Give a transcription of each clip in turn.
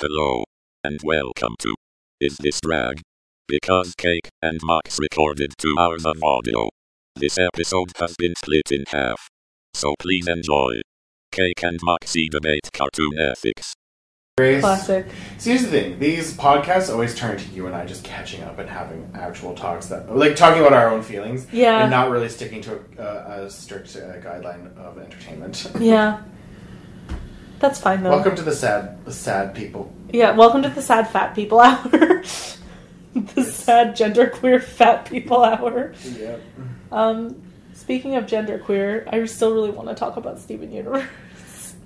Hello. And welcome to Is This Drag? Because Cake and Max recorded two hours of audio. This episode has been split in half. So please enjoy. Cake and Maxi debate cartoon ethics. Grace. Classic. See, here's the thing: these podcasts always turn to you and I just catching up and having actual talks that, like, talking about our own feelings, Yeah. and not really sticking to a, a, a strict uh, guideline of entertainment. Yeah. That's fine though. Welcome to the sad, the sad people. Yeah, welcome to the sad fat people hour. the sad genderqueer fat people hour. Yeah. Um, speaking of genderqueer, I still really want to talk about Steven Universe.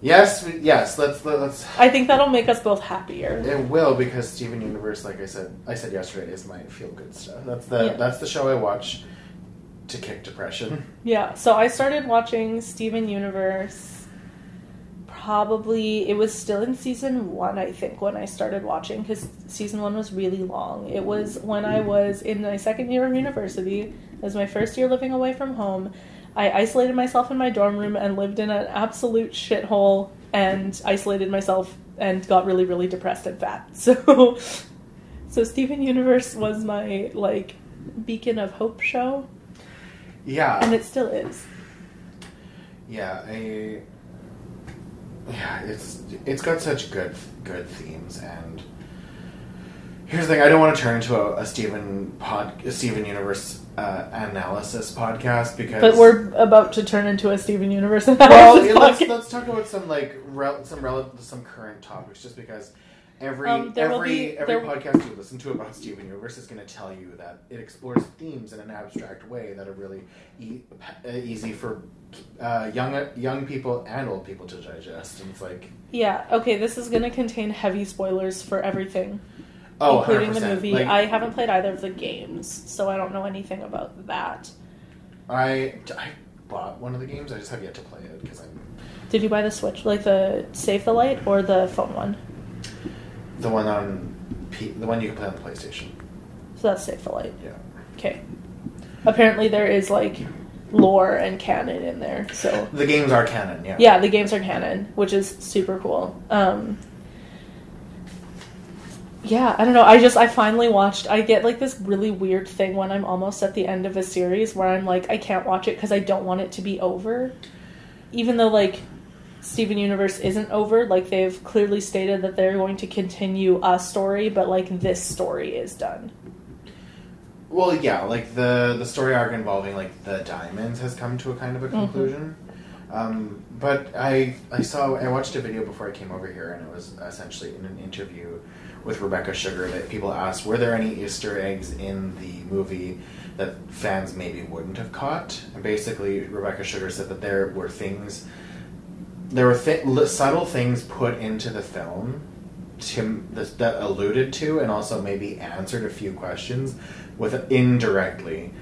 Yes, we- yes. Let's let, let's. I think that'll make us both happier. It will because Steven Universe, like I said, I said yesterday, is my feel good stuff. That's the Yeah. that's the show I watch to kick depression. Yeah, so I started watching Steven Universe. Probably it was still in season one, I think, when I started watching because season one was really long. It was when I was in my second year of university. It was my first year living away from home. I isolated myself in my dorm room and lived in an absolute shithole and isolated myself and got really, really depressed and fat. So, so Steven Universe was my like beacon of hope show, Yeah, and it still is. Yeah, I. Yeah, it's it's got such good good themes, and here's the thing: I don't want to turn into a, a Steven pod, a Steven Universe uh, analysis podcast because. But we're about to turn into a Steven Universe. well. analysis let's podcast. let's talk about some like rel- some rel- some current topics, just because. Every Um, every be- every there- podcast you listen to about Steven Universe is going to tell you that it explores themes in an abstract way that are really e- uh, easy for uh, young young people and old people to digest. And it's like, Yeah. Okay. This is going to contain heavy spoilers for everything, oh, including the 100%. movie. Like, I haven't played either of the games, so I don't know anything about that. I I bought one of the games. I just have yet to play it because I'm Did you buy the Switch, like the Save the Light, or the phone one? The one on P, the one you can play on the PlayStation. So that's Save the Light. Yeah. Okay. Apparently, there is like lore and canon in there. So The games are canon. Yeah. yeah, the games are canon, which is super cool. Um, yeah, I don't know. I just I finally watched. I get like this really weird thing when I'm almost at the end of a series where I'm like I can't watch it because I don't want it to be over, even though like Steven Universe isn't over. Like they've clearly stated that they're going to continue a story, but like this story is done. Well, yeah, like the the story arc involving like the diamonds has come to a kind of a conclusion. Um, but I I saw I watched a video before I came over here, and it was essentially in an interview with Rebecca Sugar that people asked were there any Easter eggs in the movie that fans maybe wouldn't have caught, and basically Rebecca Sugar said that there were things there were th- subtle things put into the film to, that, alluded to and also maybe answered a few questions with indirectly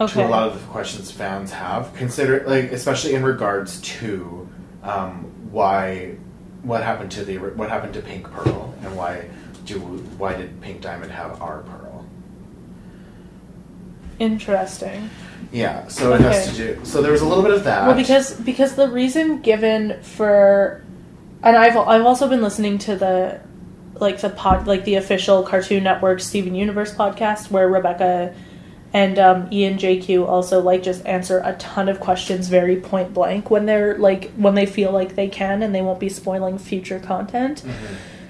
Okay. to a lot of the questions fans have consider like especially in regards to um, why what happened to the what happened to pink pearl and why do why did pink diamond have our pearl Interesting. yeah so it has to do so there was a little bit of that Well, because because the reason given for, and I've I've also been listening to the, like the pod like the official Cartoon Network Steven Universe podcast where Rebecca, and um, Ian JQ also like just answer a ton of questions very point blank when they're like when they feel like they can and they won't be spoiling future content.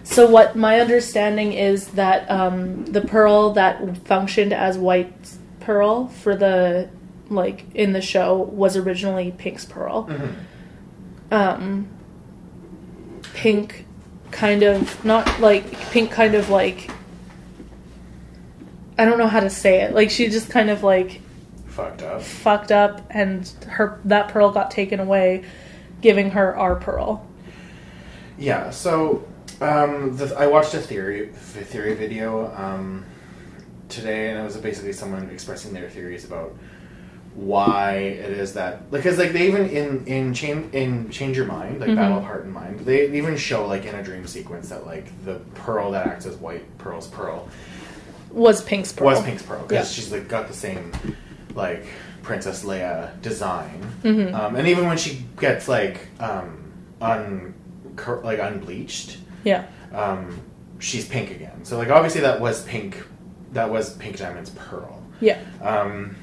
So what my understanding is that um, the pearl that functioned as white pearl for the like in the show was originally Pink's pearl. Mhm. Um, Pink kind of not like Pink kind of like I don't know how to say it. Like she just kind of like fucked up fucked up and her that pearl got taken away, giving her our pearl. Yeah, so um, the, I watched a theory a theory video um, today, and it was basically someone expressing their theories about why it is that because like they even in in change in change your mind like Mhm. battle of heart and mind they even show like in a dream sequence that like the pearl that acts as white pearl's pearl Was Pink's pearl. was Pink's pearl because Yeah. she's like got the same like Princess Leia design, Mhm. um, and even when she gets like um, un like unbleached, Yeah. um, she's pink again. So like obviously that was pink, that was Pink Diamond's pearl. Yeah. Um,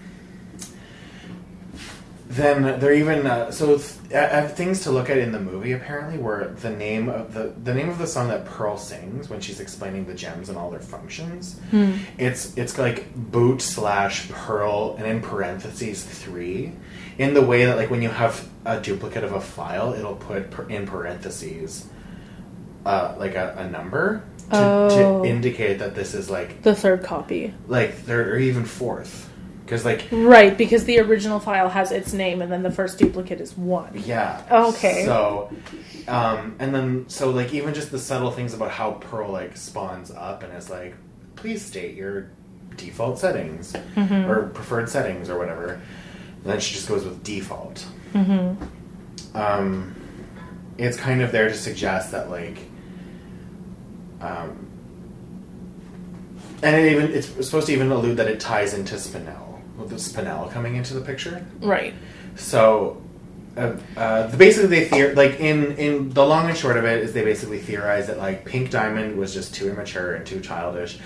then there even uh, so th- I have things to look at in the movie apparently where the name of the the name of the song that Pearl sings when she's explaining the gems and all their functions it's it's like boot slash pearl and in parentheses three in the way that like when you have a duplicate of a file it'll put per- in parentheses uh, like a, a number to, Oh. to indicate that this is like The third copy. like third or even fourth because like Right, because the original file has its name and then the first duplicate is one. yeah Okay. so um and then so like even just the subtle things about how pearl like spawns up and is like please state your default settings Mm-hmm. or preferred settings or whatever and then she just goes with default Mm-hmm. um it's kind of there to suggest that like um and it even it's supposed to even allude that it ties into Spinel with the Spinel coming into the picture Right. so, uh, uh, basically, they theor- like in in the long and short of it is they basically theorize that like Pink Diamond was just too immature and too childish,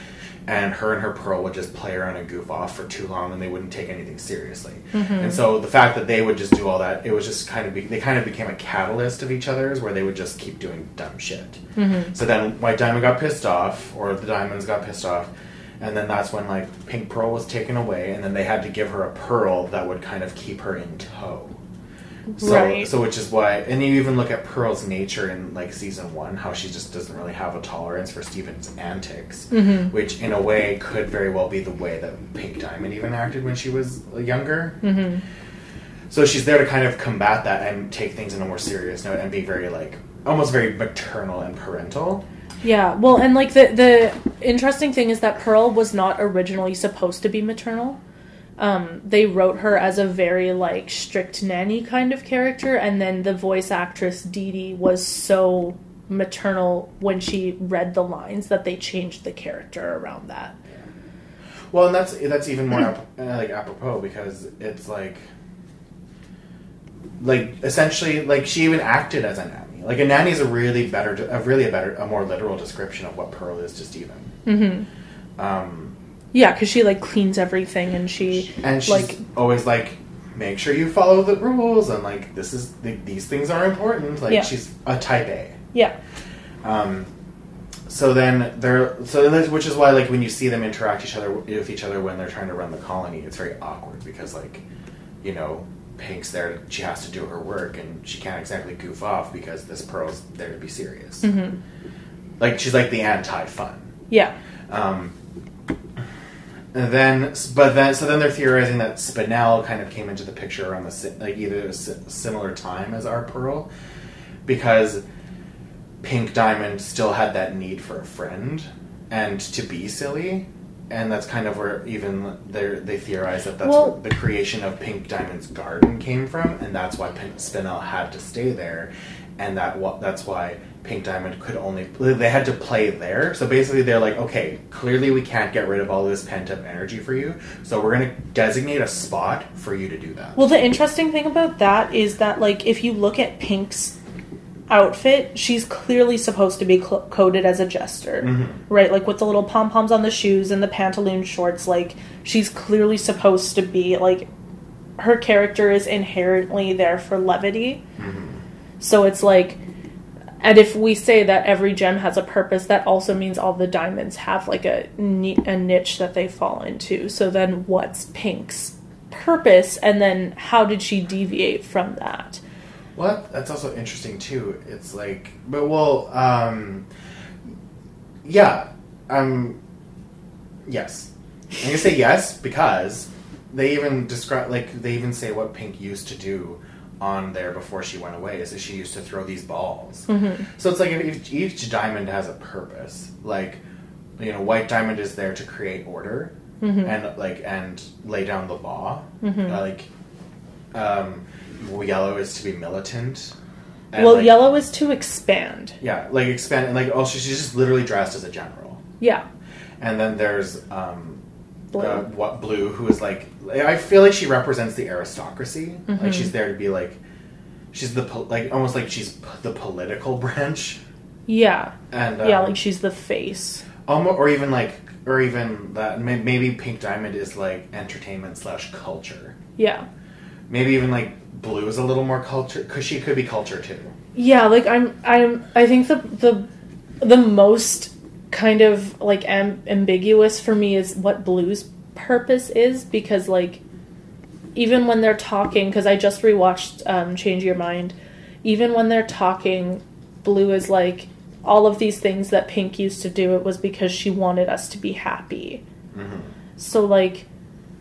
and her and her Pearl would just play around and goof off for too long, and they wouldn't take anything seriously. Mm-hmm. And so the fact that they would just do all that, it was just kind of be- they kind of became a catalyst of each other's, where they would just keep doing dumb shit. Mm-hmm. So then White Diamond got pissed off, or the Diamonds got pissed off. And then that's when like Pink Pearl was taken away, and then they had to give her a pearl that would kind of keep her in tow. So, Right. so which is why, and you even look at Pearl's nature in like season one, how she just doesn't really have a tolerance for Steven's antics, Mm-hmm. which in a way could very well be the way that Pink Diamond even acted when she was younger. Mm-hmm. So she's there to kind of combat that and take things in a more serious note and be very like almost very maternal and parental. Yeah, well, and like the the interesting thing is that Pearl was not originally supposed to be maternal. Um, they wrote her as a very like strict nanny kind of character, and then the voice actress Dee Dee was so maternal when she read the lines that they changed the character around that. Well, and that's that's even more ap- uh, like apropos because it's like like essentially like she even acted as a nanny. Like a nanny is a really better, a really a better, a more literal description of what Pearl is to Steven. Mm-hmm. Um, Yeah, because she like cleans everything, and she and she's like always like, make sure you follow the rules, and like this is th- these things are important. Like Yeah. she's a type A. yeah, Um, so then they're so that's- which is why like when you see them interact each other with each other when they're trying to run the colony, it's very awkward because like you know Pink's there, she has to do her work, and she can't exactly goof off because this Pearl's there to be serious. Mm-hmm. Like she's like the anti-fun. yeah, Um, and then, but then, so then they're theorizing that Spinel kind of came into the picture around the like either a similar time as our Pearl, because Pink Diamond still had that need for a friend and to be silly, and that's kind of where even they they theorize that that's Well- where the creation of Pink Diamond's garden came from, and that's why Spinel had to stay there, and that what that's why Pink Diamond could only they had to play there. So basically, they're like, okay, clearly we can't get rid of all this pent up energy for you, so we're gonna designate a spot for you to do that. Well, the interesting thing about that is that, like, if you look at Pink's outfit, she's clearly supposed to be cl- coded as a jester, mm-hmm. right? Like with the little pom poms on the shoes and the pantaloon shorts. Like, she's clearly supposed to be like her character is inherently there for levity. Mm-hmm. So it's like, and if we say that every gem has a purpose, that also means all the diamonds have like a a niche that they fall into. So then, what's Pink's purpose, and then how did she deviate from that? Well, that's also interesting too. It's like, but well, um, yeah, um, yes. I'm gonna say yes because they even describe, like, they even say what Pink used to do on there before she went away is that she used to throw these balls. So it's like if each, each diamond has a purpose. Like, you know, white diamond is there to create order and like and lay down the law. Uh, like, um, yellow is to be militant. Well, like, yellow is to expand. Yeah, like expand and like also she's just literally dressed as a general. Yeah, And then there's um, Blue. Uh, what blue, who is like I feel like she represents the aristocracy. Mm-hmm. Like she's there to be like she's the po- like almost like she's p- the political branch Yeah. and yeah, um, like she's the face. almost, or even like, or even that. Maybe Pink Diamond is like entertainment slash culture. Yeah. Maybe even like Blue is a little more culture because she could be culture too. Yeah, like I'm I'm I think the the the most kind of like am, ambiguous for me is what Blue's purpose is because like even when they're talking cuz I just rewatched um Change Your Mind, even when they're talking Blue is like all of these things that Pink used to do it was because she wanted us to be happy. So like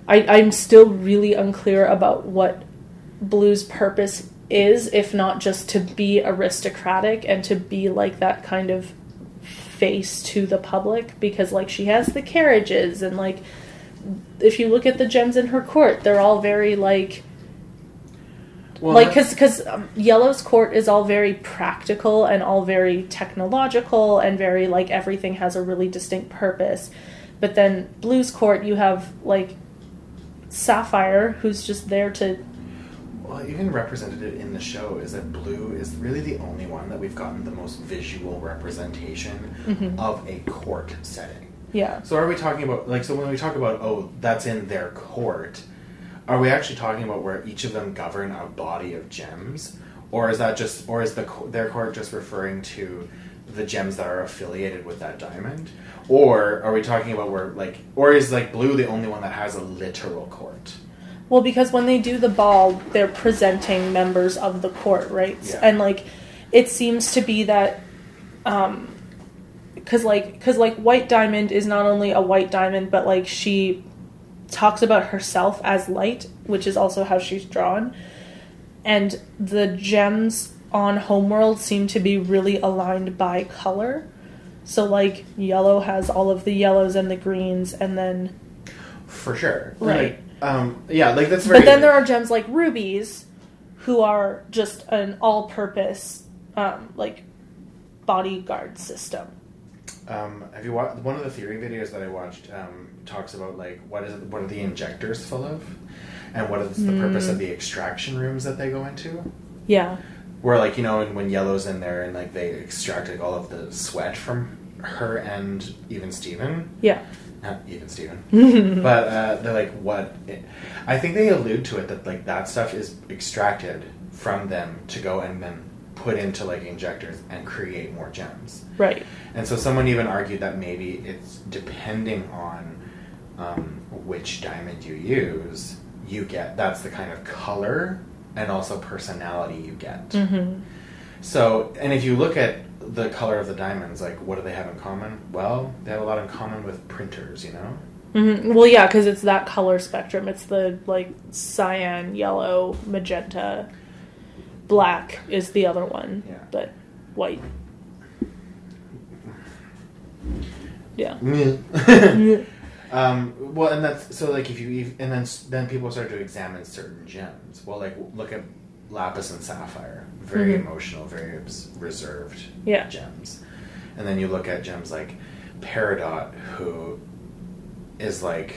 I I'm still really unclear about what Blue's purpose is, if not just to be aristocratic and to be like that kind of face to the public, because like she has the carriages and like if you look at the gems in her court, they're all very like Well, like because because um, Yellow's court is all very practical and all very technological and very like everything has a really distinct purpose, but then Blue's court you have like Sapphire who's just there to Well, even represented it in the show is that Blue is really the only one that we've gotten the most visual representation Mm-hmm. of a court setting. yeah So are we talking about like so when we talk about oh that's in their court, are we actually talking about where each of them govern a body of gems, or is that just or is the their court just referring to the gems that are affiliated with that diamond, or are we talking about where like or is like Blue the only one that has a literal court? Well, because when they do the ball, they're presenting members of the court, right? Yeah. And like, it seems to be that, um, because like, because like, White Diamond is not only a white diamond, but like she talks about herself as light, which is also how she's drawn, and the gems on Homeworld seem to be really aligned by color. So like, yellow has all of the yellows and the greens, and then For sure, Right. Like, um, yeah, like that's very. But then there are gems like rubies, who are just an all-purpose, um, like bodyguard system. Um, have you watched one of the theory videos that I watched? Um, talks about like what is it, what are the injectors full of, and what is the purpose of the extraction rooms that they go into? Yeah, Where like you know, and when Yellow's in there and like they extract like all of the sweat from her and even Steven. yeah, Not even Steven. but uh, they're like, what? I think they allude to it that like that stuff is extracted from them to go and then put into like injectors and create more gems. right. And so someone even argued that maybe it's depending on um, which diamond you use, you get that's the kind of color and also personality you get. Mm-hmm. So, and if you look at the color of the diamonds, like what do they have in common? Well, they have a lot in common with printers, you know? hmm Well, yeah, because it's that color spectrum. It's the like cyan, yellow, magenta, black is the other one, Yeah. but white. Yeah. um, well, and that's so like if you and then then people start to examine certain gems. Well, like look at lapis and sapphire, very Mhm. emotional, very obs- reserved Yeah. gems. And then you look at gems like Peridot, who is like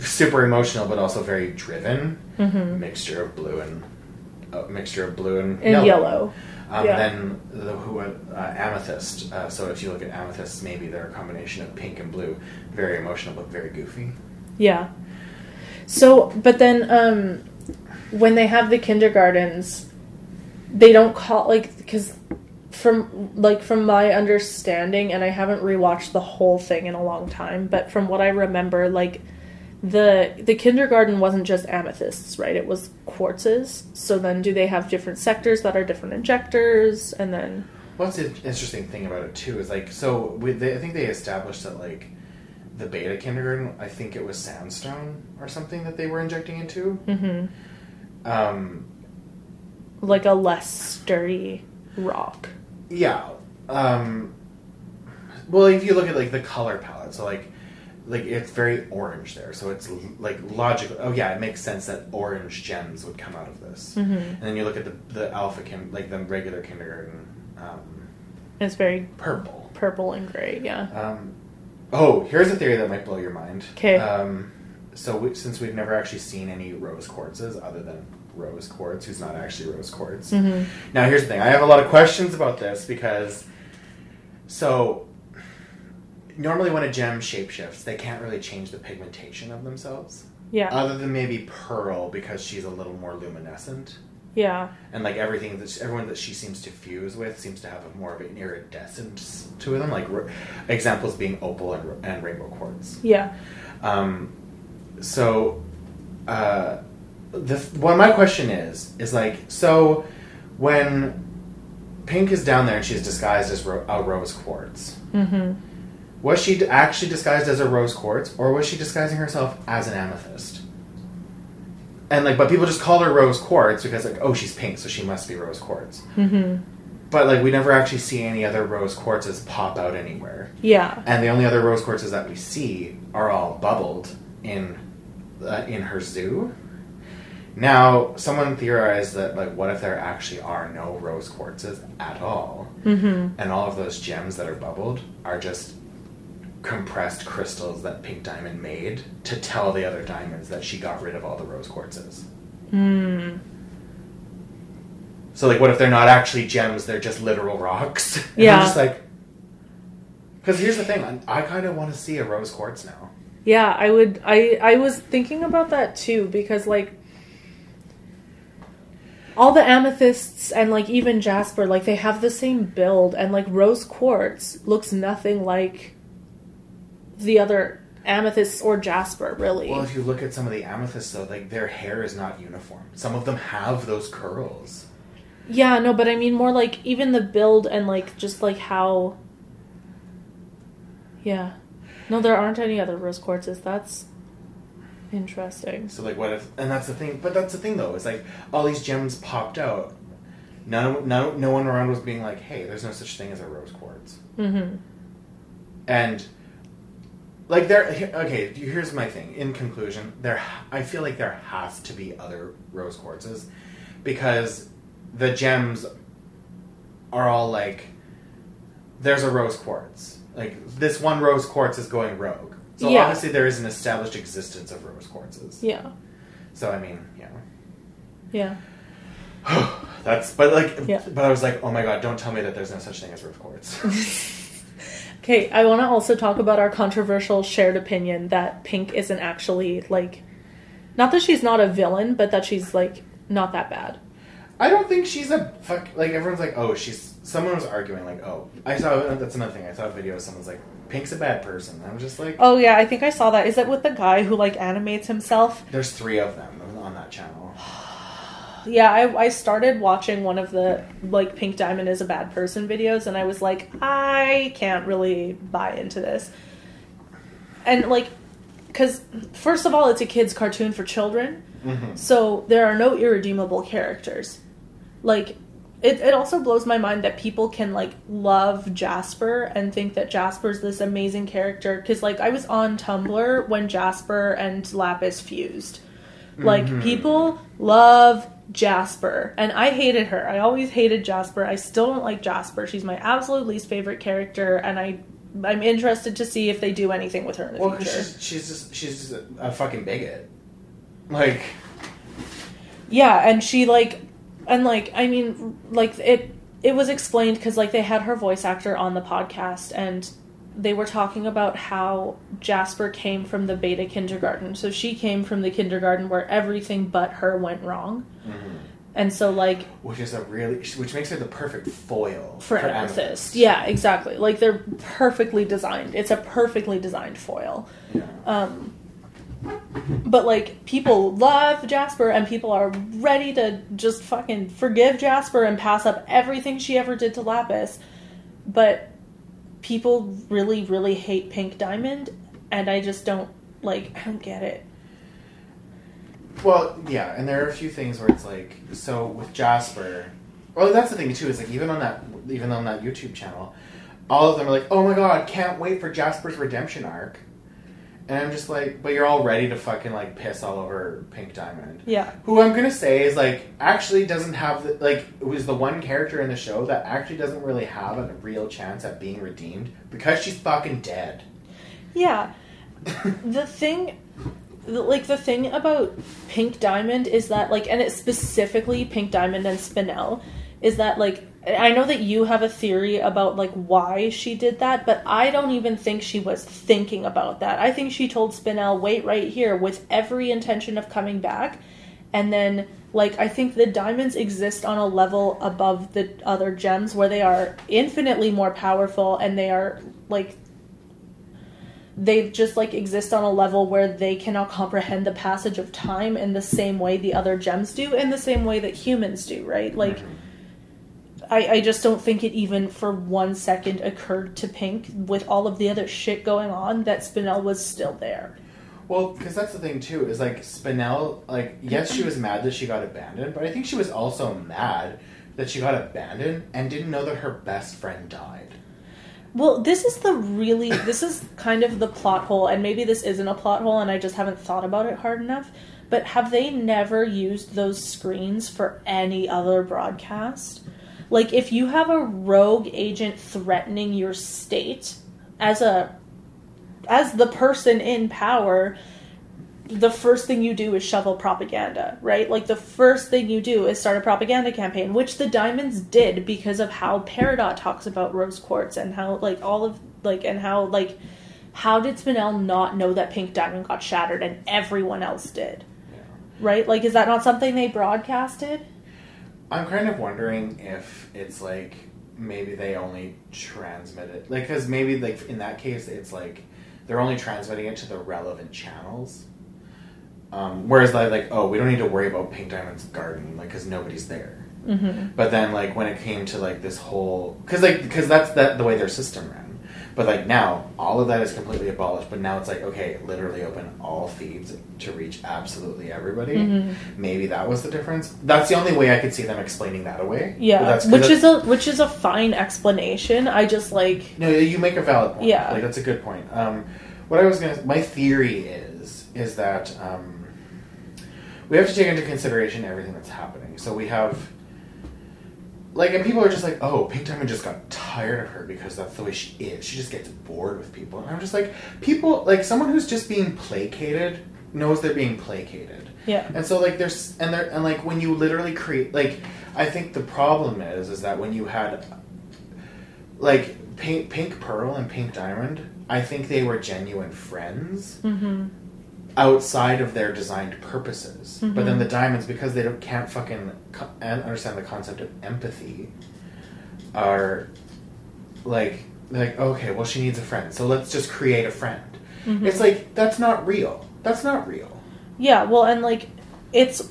super emotional but also very driven. Mhm. Mixture of blue and a mixture of blue and, And yellow. Um, Yeah. Then the who uh, amethyst. Uh, so if you look at amethysts, maybe they're a combination of pink and blue. Very emotional but very goofy. Yeah. So, but then um, when they have the kindergartens, they don't call like because from like from my understanding, and I haven't rewatched the whole thing in a long time, but from what I remember, like the the kindergarten wasn't just amethysts, right? It was quartzes. So then, do they have different sectors that are different injectors, and then What's the interesting thing about it too is like so we, they, I think they established that like the beta kindergarten I think it was sandstone or something that they were injecting into. mhm, Um, like a less sturdy rock? yeah. Um, well, if you look at like the color palette, so like like it's very orange there, so it's like logical. Oh yeah, it makes sense that orange gems would come out of this. Mhm. And then you look at the the alpha kin like the regular kindergarten, um, It's very purple. purple and gray. Yeah. Um, oh, here's a theory that might blow your mind. 'Kay. Um, so we, since we've never actually seen any rose quartzes other than rose quartz, who's not actually rose quartz. Mhm. Now here's the thing. I have a lot of questions about this because So normally when a gem shapeshifts, they can't really change the pigmentation of themselves. Yeah. Other than maybe Pearl because she's a little more luminescent. yeah. And like everything that everyone that she seems to fuse with seems to have a more of an iridescence to them. Like r- examples being opal and, and rainbow quartz. Yeah. Um, so, uh, the well, my question is is like so when Pink is down there and she's disguised as ro- a rose quartz. Mm-hmm. Was she d- actually disguised as a rose quartz, or was she disguising herself as an amethyst? And like, but people just call her rose quartz because like, oh, she's pink, so she must be rose quartz. Mm-hmm. But like, we never actually see any other rose quartzes pop out anywhere. Yeah. And the only other rose quartzes that we see are all bubbled in uh, in her zoo. Now, someone theorized that like, what if there actually are no rose quartzes at all, Mm-hmm. and all of those gems that are bubbled are just compressed crystals that Pink Diamond made to tell the other diamonds that she got rid of all the rose quartzes. Mm. So, like, what if they're not actually gems? They're just literal rocks. And Yeah. I'm just like, because here's the thing, I, I kind of want to see a rose quartz now. Yeah, I would. I I was thinking about that too because like all the amethysts and like even jasper, like they have the same build, and like rose quartz looks nothing like the other amethysts or jasper, really. Well, if you look at some of the amethysts, though, like their hair is not uniform. Some of them have those curls. yeah, no, but I mean more like even the build and like just like how. Yeah, no, there aren't any other rose quartzes. That's interesting. So, like, what if? And that's the thing. But that's the thing, though, is like all these gems popped out. None, no, no one around was being like, "Hey, there's no such thing as a rose quartz." Mm-hmm. And like there, okay. Here's my thing. In conclusion, there, I feel like there has to be other rose quartzes because the gems are all like, there's a rose quartz. Like this one rose quartz is going rogue. So Yeah. obviously there is an established existence of rose quartzes. Yeah. So I mean, yeah. Yeah. That's but like Yeah. but I was like, oh my god, don't tell me that there's no such thing as rose quartz. Okay, I want to also talk about our controversial shared opinion that Pink isn't actually like, not that she's not a villain, but that she's like not that bad. I don't think she's a fuck. Like everyone's like, oh, she's. Someone was arguing like, oh, I saw. That's another thing. I saw a video. of Someone's like, Pink's a bad person. I'm just like, Oh yeah, I think I saw that. Is it with the guy who like animates himself? there's three of them on that channel. Yeah, I, I started watching one of the like Pink Diamond is a bad person videos, and I was like, I can't really buy into this. And like, because first of all, it's a kids' cartoon for children, Mm-hmm. so there are no irredeemable characters. Like, it, it also blows my mind that people can like love Jasper and think that Jasper's this amazing character. Because like I was on Tumblr when Jasper and Lapis fused. Like Mhm. people love Jasper, and I hated her. I always hated Jasper. I still don't like Jasper. She's my absolute least favorite character, and I I'm interested to see if they do anything with her in the Well, 'cause future. she's she's just she's just a, a fucking bigot. Like, Yeah, and she like, and like, I mean, like it. It was explained because like they had her voice actor on the podcast, and they were talking about how Jasper came from the beta kindergarten. So she came from the kindergarten where everything but her went wrong, and so like which is a really which makes her the perfect foil for, amethyst. Yeah, exactly. Like they're perfectly designed. It's a perfectly designed foil. Yeah. Um, but like people love Jasper and people are ready to just fucking forgive Jasper and pass up everything she ever did to Lapis. But people really, really hate Pink Diamond, and I just don't like. I don't get it. Well, yeah, and there are a few things where it's like so with Jasper. Well, that's the thing too. Is like even on that even on that YouTube channel, all of them are like, "Oh my god, can't wait for Jasper's redemption arc," and I'm just like, "But you're all ready to fucking like piss all over Pink Diamond." Yeah, Who I'm gonna say is like actually doesn't have the, like was the one character in the show that actually doesn't really have a real chance at being redeemed because she's fucking dead. yeah. the thing like the thing about pink diamond is that like and it's specifically pink diamond and spinel is that like I know that you have a theory about like why she did that, but I don't even think she was thinking about that. I think she told Spinel, "Wait right here," with every intention of coming back, and then like I think the diamonds exist on a level above the other gems where they are infinitely more powerful and they are like they just like exist on a level where they cannot comprehend the passage of time in the same way the other gems do in the same way that humans do right? Like mm-hmm. I, I just don't think it even for one second occurred to pink with all of the other shit going on that spinel was still there Well, because that's the thing too is like Spinel. Like, yes, she was mad that she got abandoned, but I think she was also mad that she got abandoned and didn't know that her best friend died. Well, this is the really this is kind of the plot hole, and maybe this isn't a plot hole, and I just haven't thought about it hard enough. But have they never used those screens for any other broadcast? Like, if you have a rogue agent threatening your state as a as the person in power, the first thing you do is shovel propaganda, right? Like the first thing you do is start a propaganda campaign, which the Diamonds did because of how Peridot talks about rose quartz and how like all of like and how like how did Spinel not know that Pink Diamond got shattered and everyone else did? Right? Like is that not something they broadcasted? I'm kind of wondering if it's like maybe they only transmit it, like because maybe like in that case it's like they're only transmitting it to the relevant channels. Um, whereas like, like oh we don't need to worry about Pink Diamond's garden like because nobody's there. Mm-hmm. But then like when it came to like this whole because like because that's that the way their system ran. But like now all of that is completely abolished. But now it's like okay, literally open all feeds to reach absolutely everybody. Mm-hmm. Maybe that was the difference. That's the only way I could see them explaining that away. Yeah, which is a which is a fine explanation. I just like no. You make a valid point. Yeah. like that's a good point. Um, what I was gonna my theory is is that um, we have to take into consideration everything that's happening. So we have like, and people are just like, oh, Pink Diamond just got tired of her because that's the way she is. She just gets bored with people. And I'm just like, people, like, someone who's just being placated knows they're being placated. yeah. And so, like, there's, and there, and like, when you literally create, like, I think the problem is, is that when you had, like, Pink, Pink Pearl and Pink Diamond, I think they were genuine friends Mm-hmm. Outside of their designed purposes. But Mm-hmm. then the diamonds, because they don't can't fucking co- and understand the concept of empathy, are like like okay, well she needs a friend, so let's just create a friend. Mm-hmm. It's like that's not real. That's not real. Yeah, well, and like it's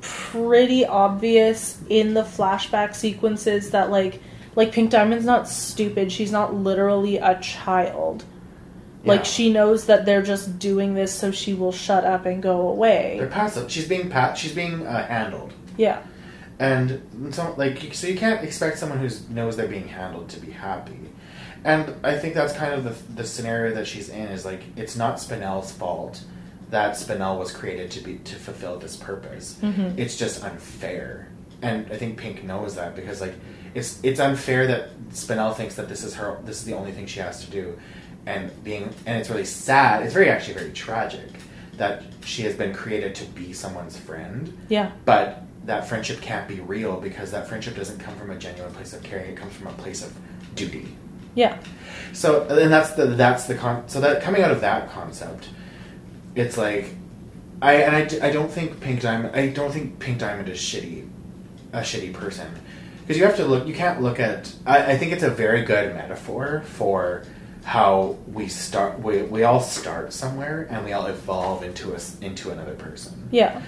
pretty obvious in the flashback sequences that like like Pink Diamond's not stupid. She's not literally a child. Yeah. Like she knows that they're just doing this so she will shut up and go away. They're passive. She's being pat. She's being uh, handled. Yeah. and so like so you can't expect someone who knows they're being handled to be happy and i think that's kind of the, the scenario that she's in is like it's not spinel's fault that spinel was created to be to fulfill this purpose Mhm. it's just unfair and i think pink knows that because like it's it's unfair that spinel thinks that this is her this is the only thing she has to do and being and it's really sad it's very actually very tragic that she has been created to be someone's friend Yeah. but that friendship can't be real because that friendship doesn't come from a genuine place of caring. It comes from a place of duty. Yeah. So, and that's the that's the con. So that coming out of that concept, it's like, I and I don't think Pink Diamond. I don't think Pink Diamond is shitty, a shitty person, because you have to look. You can't look at. I, I think it's a very good metaphor for how we start. We, we all start somewhere and we all evolve into us into another person. Yeah.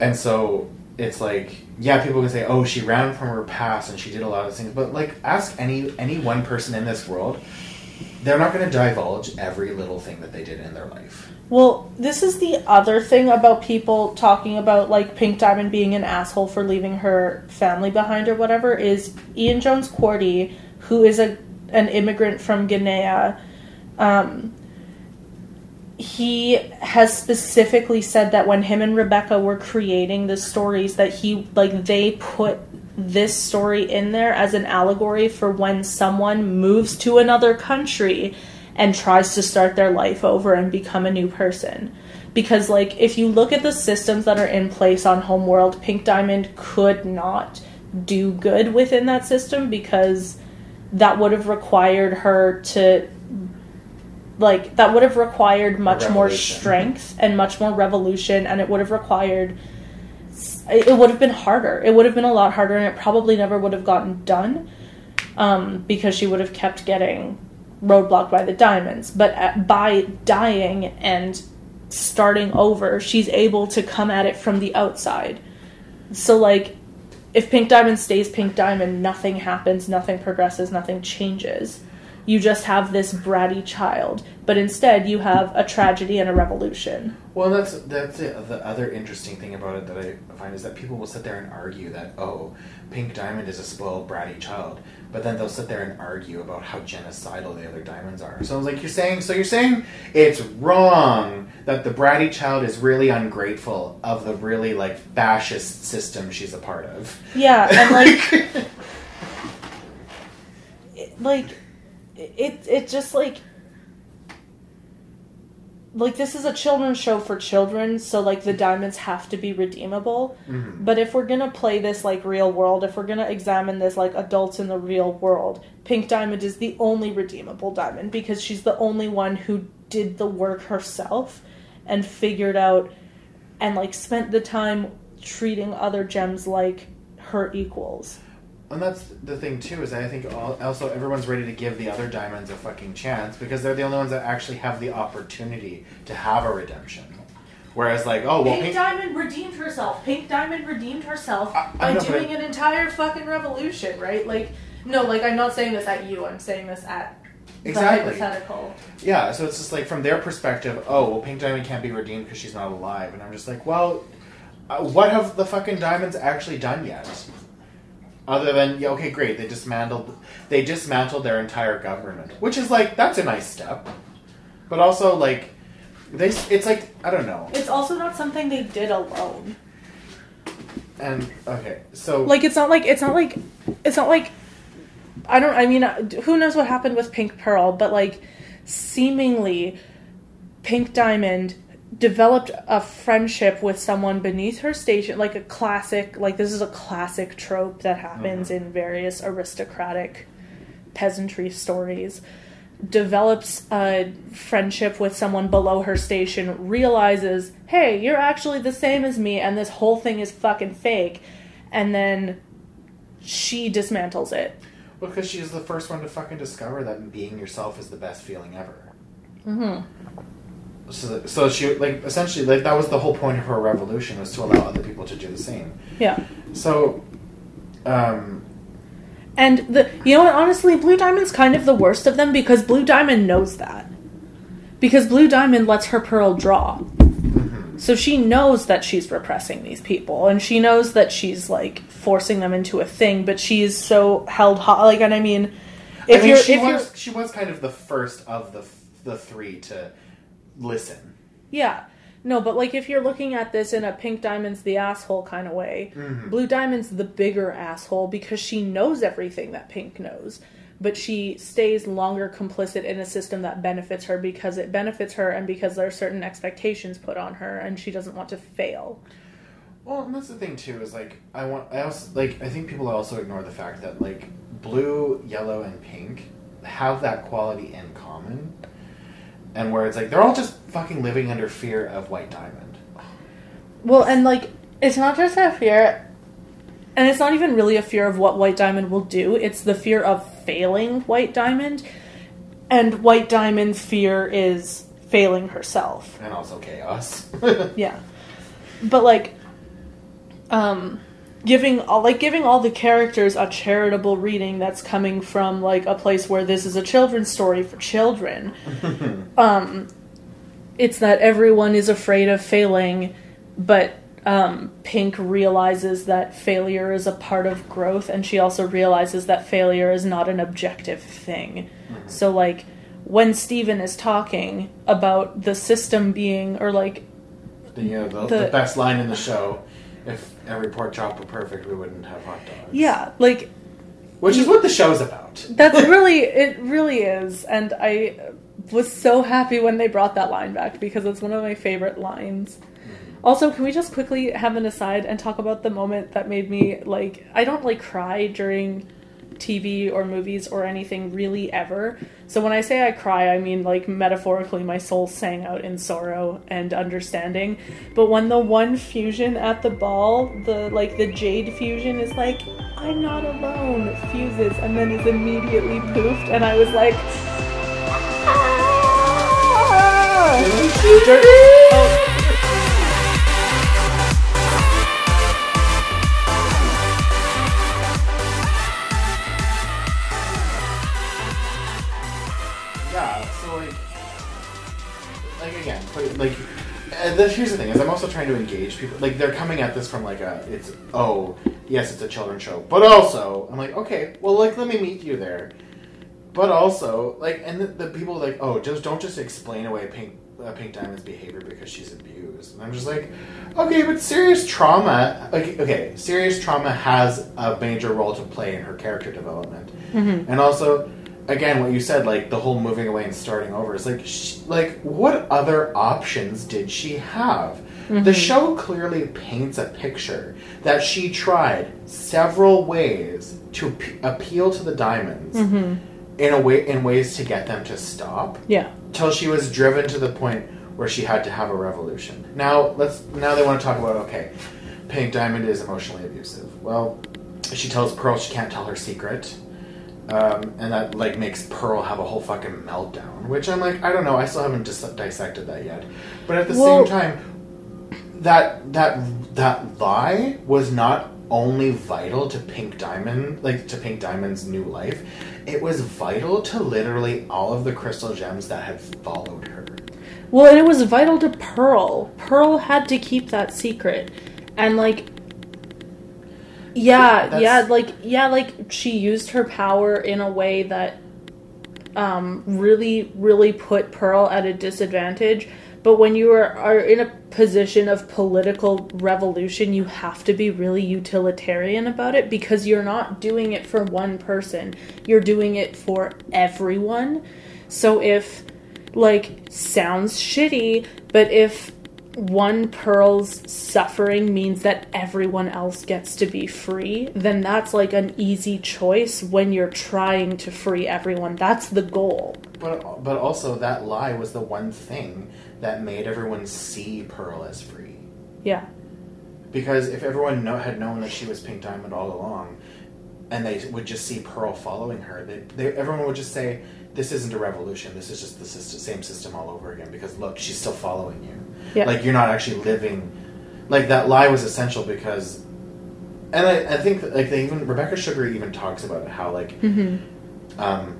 And so it's like, yeah, people can say, "Oh, she ran from her past and she did a lot of things," but like, ask any any one person in this world, they're not going to divulge every little thing that they did in their life. Well, this is the other thing about people talking about like Pink Diamond being an asshole for leaving her family behind or whatever is Ian Jones-Quartey, who is a an immigrant from Guinea. Um, he has specifically said that when him and Rebecca were creating the stories that he like they put this story in there as an allegory for when someone moves to another country and tries to start their life over and become a new person. Because like if you look at the systems that are in place on Homeworld, Pink Diamond could not do good within that system because that would have required her to like that would have required much more strength and much more revolution and it would have required it would have been harder. It would have been a lot harder and it probably never would have gotten done um, because she would have kept getting roadblocked by the diamonds. But at, by dying and starting over she's able to come at it from the outside. So like if pink diamond stays pink diamond nothing happens nothing progresses nothing changes you just have this bratty child but instead you have a tragedy and a revolution Well, that's that's it. The other interesting thing about it that I find is that people will sit there and argue that oh, Pink Diamond is a spoiled, bratty child, but then they'll sit there and argue about how genocidal the other diamonds are. So I was like, you're saying, so you're saying it's wrong that the bratty child is really ungrateful of the really like fascist system she's a part of. yeah and like like it it just like like this is a children's show for children so like the diamonds have to be redeemable Mhm. but if we're gonna play this like real world if we're gonna examine this like adults in the real world pink diamond is the only redeemable diamond because she's the only one who did the work herself and figured out and like spent the time treating other gems like her equals And that's the thing too is that I think all, also everyone's ready to give the other diamonds a fucking chance because they're the only ones that actually have the opportunity to have a redemption. Whereas like, oh well, Pink Pink, Diamond redeemed herself. Pink Diamond redeemed herself I- I by know, doing an entire fucking revolution, right? Like, no, like I'm not saying this at you. I'm saying this at Exactly. the hypothetical. yeah. So it's just like from their perspective, oh well, Pink Diamond can't be redeemed because she's not alive, and I'm just like, well, uh, what have the fucking diamonds actually done yet? Other than yeah, okay, great, they dismantled they dismantled their entire government, which is like that's a nice step, but also like they it's like I don't know, It's also not something they did alone. and okay, so Like, it's not like it's not like it's not like I don't. I mean, uh, who knows what happened with Pink Pearl? But like, seemingly, Pink Diamond developed a friendship with someone beneath her station, like a classic. Like this is a classic trope that happens in various aristocratic peasantry stories. Develops a friendship with someone below her station, realizes, hey, you're actually the same as me, and this whole thing is fucking fake. And then she dismantles it. Because she's the first one to fucking discover that being yourself is the best feeling ever. Mm-hmm. So, so she like essentially like that was the whole point of her revolution was to allow other people to do the same. Yeah. So, um, And the you know what, honestly, Blue Diamond's kind of the worst of them because Blue Diamond knows that. Because Blue Diamond lets her pearl draw. So she knows that she's repressing these people and she knows that she's like forcing them into a thing, but she's so held high like and I mean if I mean, you're she if you're she was kind of the first of the the three to listen. Yeah. No, but like if you're looking at this in a pink diamond's the asshole kind of way, mm-hmm. blue diamond's the bigger asshole because she knows everything that pink knows, but she stays longer complicit in a system that benefits her because it benefits her and because there are certain expectations put on her and she doesn't want to fail. Well, and that's the thing too is like I want I also like I think people also ignore the fact that like blue, yellow, and pink have that quality in common, and where it's like they're all just fucking living under fear of white diamond. Well, and like it's not just a fear, and it's not even really a fear of what White Diamond will do. It's the fear of failing White Diamond, and White Diamond's fear is failing herself. and also chaos. Yeah, but like, um, giving all like giving all the characters a charitable reading that's coming from like a place where this is a children's story for children. um, it's that everyone is afraid of failing, but um, Pink realizes that failure is a part of growth, and she also realizes that failure is not an objective thing. So, like, when Steven is talking about the system being, or like, the, you know, the, The- the best line in the show. If every pork chop were perfect, we wouldn't have hot dogs. yeah, like, which is what the show's about. that's really, it really is. And I was so happy when they brought that line back because it's one of my favorite lines. Mm-hmm. Also, can we just quickly have an aside and talk about the moment that made me like I don't like cry during TV or movies or anything really ever. So when I say I cry, I mean like metaphorically my soul sang out in sorrow and understanding. But when the one fusion at the ball, the like the jade fusion is like I'm not alone, fuses and then is immediately poofed and I was like "Ah!" Like, and here's the thing: is I'm also trying to engage people. Like they're coming at this from like a, it's oh yes, it's a children's show, but also I'm like, okay, well, like let me meet you there. But also, like, and the, the people like, oh, just don't just explain away Pink uh, Pink Diamond's behavior because she's abused. And I'm just like, okay, but serious trauma, like, okay, serious trauma has a major role to play in her character development, and also, again, what you said, like the whole moving away and starting over is like, sh- like, what other options did she have? The mm-hmm. show clearly paints a picture that she tried several ways to p- appeal to the diamonds mm-hmm. in a way in ways to get them to stop yeah. till she was driven to the point where she had to have a revolution. Now let's now they want to talk about okay, Pink Diamond is emotionally abusive. Well, she tells Pearl she can't tell her secret. Um, and that like makes Pearl have a whole fucking meltdown, which I'm like, I don't know, I still haven't dis- dissected that yet. But at the Well- same time, that that that lie was not only vital to Pink Diamond, like to Pink Diamond's new life, it was vital to literally all of the crystal gems that had followed her. Well, and it was vital to Pearl. Pearl had to keep that secret. And like yeah, That's- yeah, like yeah, like she used her power in a way that um really really put Pearl at a disadvantage. But when you are, are in a position of political revolution, you have to be really utilitarian about it because you're not doing it for one person. You're doing it for everyone. So if like sounds shitty, but if one pearl's suffering means that everyone else gets to be free, then that's like an easy choice when you're trying to free everyone. That's the goal. But but also that lie was the one thing that made everyone see Pearl as free. Yeah. Because if everyone know, had known that she was Pink Diamond all along, and they would just see Pearl following her, they, they, everyone would just say, "This isn't a revolution. This is just the system, same system all over again." Because look, she's still following you. Yeah. Like you're not actually living. Like that lie was essential because, and I, I think like they even Rebecca Sugar even talks about how like, Mm-hmm. um,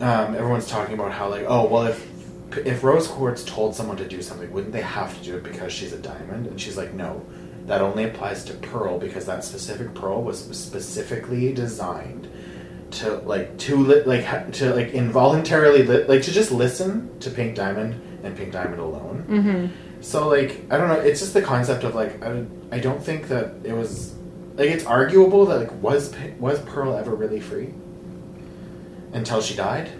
um, everyone's talking about how like, oh well, if if Rose Quartz told someone to do something, wouldn't they have to do it because she's a diamond? And she's like, no, that only applies to Pearl because that specific Pearl was specifically designed to like to li- like ha- to like involuntarily li- like to just listen to Pink Diamond and Pink Diamond alone. Mm-hmm. So like I don't know, it's just the concept of like I, I don't think that it was like it's arguable that like was was Pearl ever really free until she died.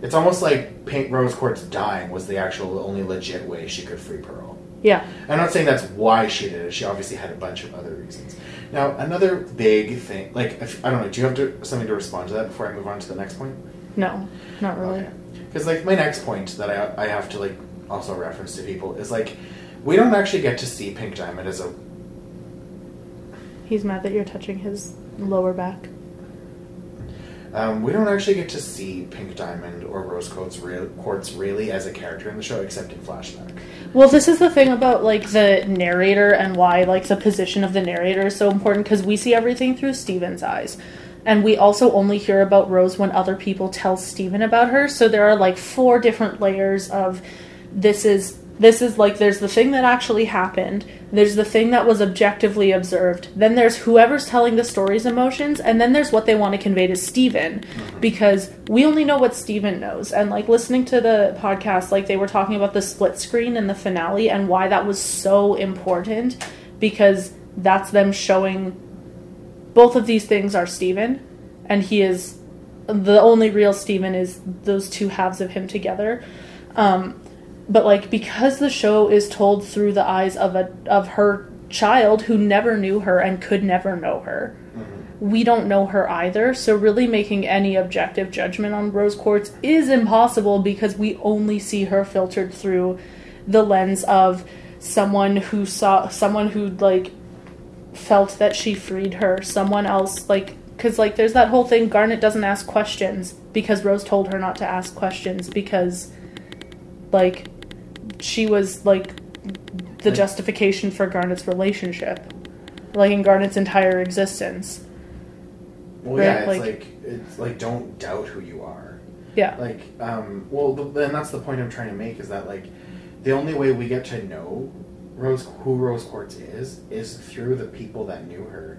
It's almost like Pink Rose Quartz dying was the actual only legit way she could free Pearl. Yeah. I'm not saying that's why she did it. She obviously had a bunch of other reasons. Now another big thing, like if, I don't know, do you have to, something to respond to that before I move on to the next point? No, not really. Okay. Because like my next point that I I have to like also reference to people is like we don't actually get to see Pink Diamond as a He's mad that you're touching his lower back. um, we don't actually get to see Pink Diamond or Rose Quartz, real, Quartz really as a character in the show except in flashback. Well, this is the thing about like the narrator and why like the position of the narrator is so important because we see everything through Steven's eyes. And we also only hear about Rose when other people tell Steven about her. So there are like four different layers of this is this is like there's the thing that actually happened, there's the thing that was objectively observed, then there's whoever's telling the story's emotions, and then there's what they want to convey to Steven. Mm-hmm. Because we only know what Steven knows. And like listening to the podcast, like they were talking about the split screen in the finale and why that was so important. Because that's them showing both of these things are Steven and he is the only real Steven is those two halves of him together. Um, but like because the show is told through the eyes of a of her child who never knew her and could never know her we don't know her either so really making any objective judgment on rose quartz is impossible because we only see her filtered through the lens of someone who saw someone who like felt that she freed her someone else like because like there's that whole thing garnet doesn't ask questions because rose told her not to ask questions because like she was like the justification for garnet's relationship like in garnet's entire existence Well, yeah, Right, it's like- like, it's like don't doubt who you are. yeah Like, um, well, th- then that's the point I'm trying to make is that like the only way we get to know Rose who Rose Quartz is is through the people that knew her,